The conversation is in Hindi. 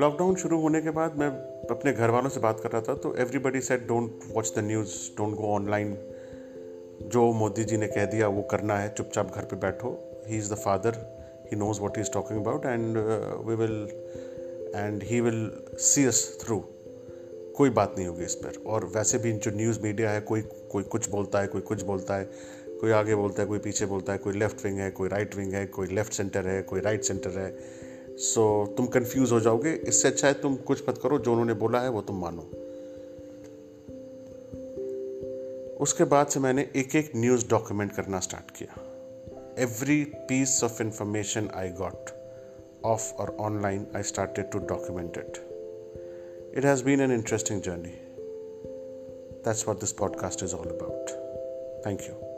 लॉकडाउन शुरू होने के बाद मैं अपने घर वालों से बात कर रहा था तो everybody said don't watch the news don't go online जो मोदी जी ने कह दिया, वो करना है, चुपचाप घर पे बैठो। He is the father he knows what is talking about and we will and he will see us through कोई बात नहीं होगी इस पर। और वैसे भी जो न्यूज़ मीडिया है, कोई कोई कुछ बोलता है, कोई कुछ बोलता है, कोई आगे बोलता है, कोई पीछे बोलता है, कोई लेफ़्ट विंग है, कोई राइट विंग है, कोई लेफ़्ट सेंटर है, कोई राइट सेंटर है। सो so, तुम कंफ्यूज हो जाओगे। इससे अच्छा है तुम कुछ मत करो जो उन्होंने बोला है वो तुम मानो। उसके बाद से मैंने एक एक न्यूज़ डॉक्यूमेंट करना स्टार्ट किया। Every piece of information I got off और online I started to document it it has been an interesting journey that's what this podcast is all about thank you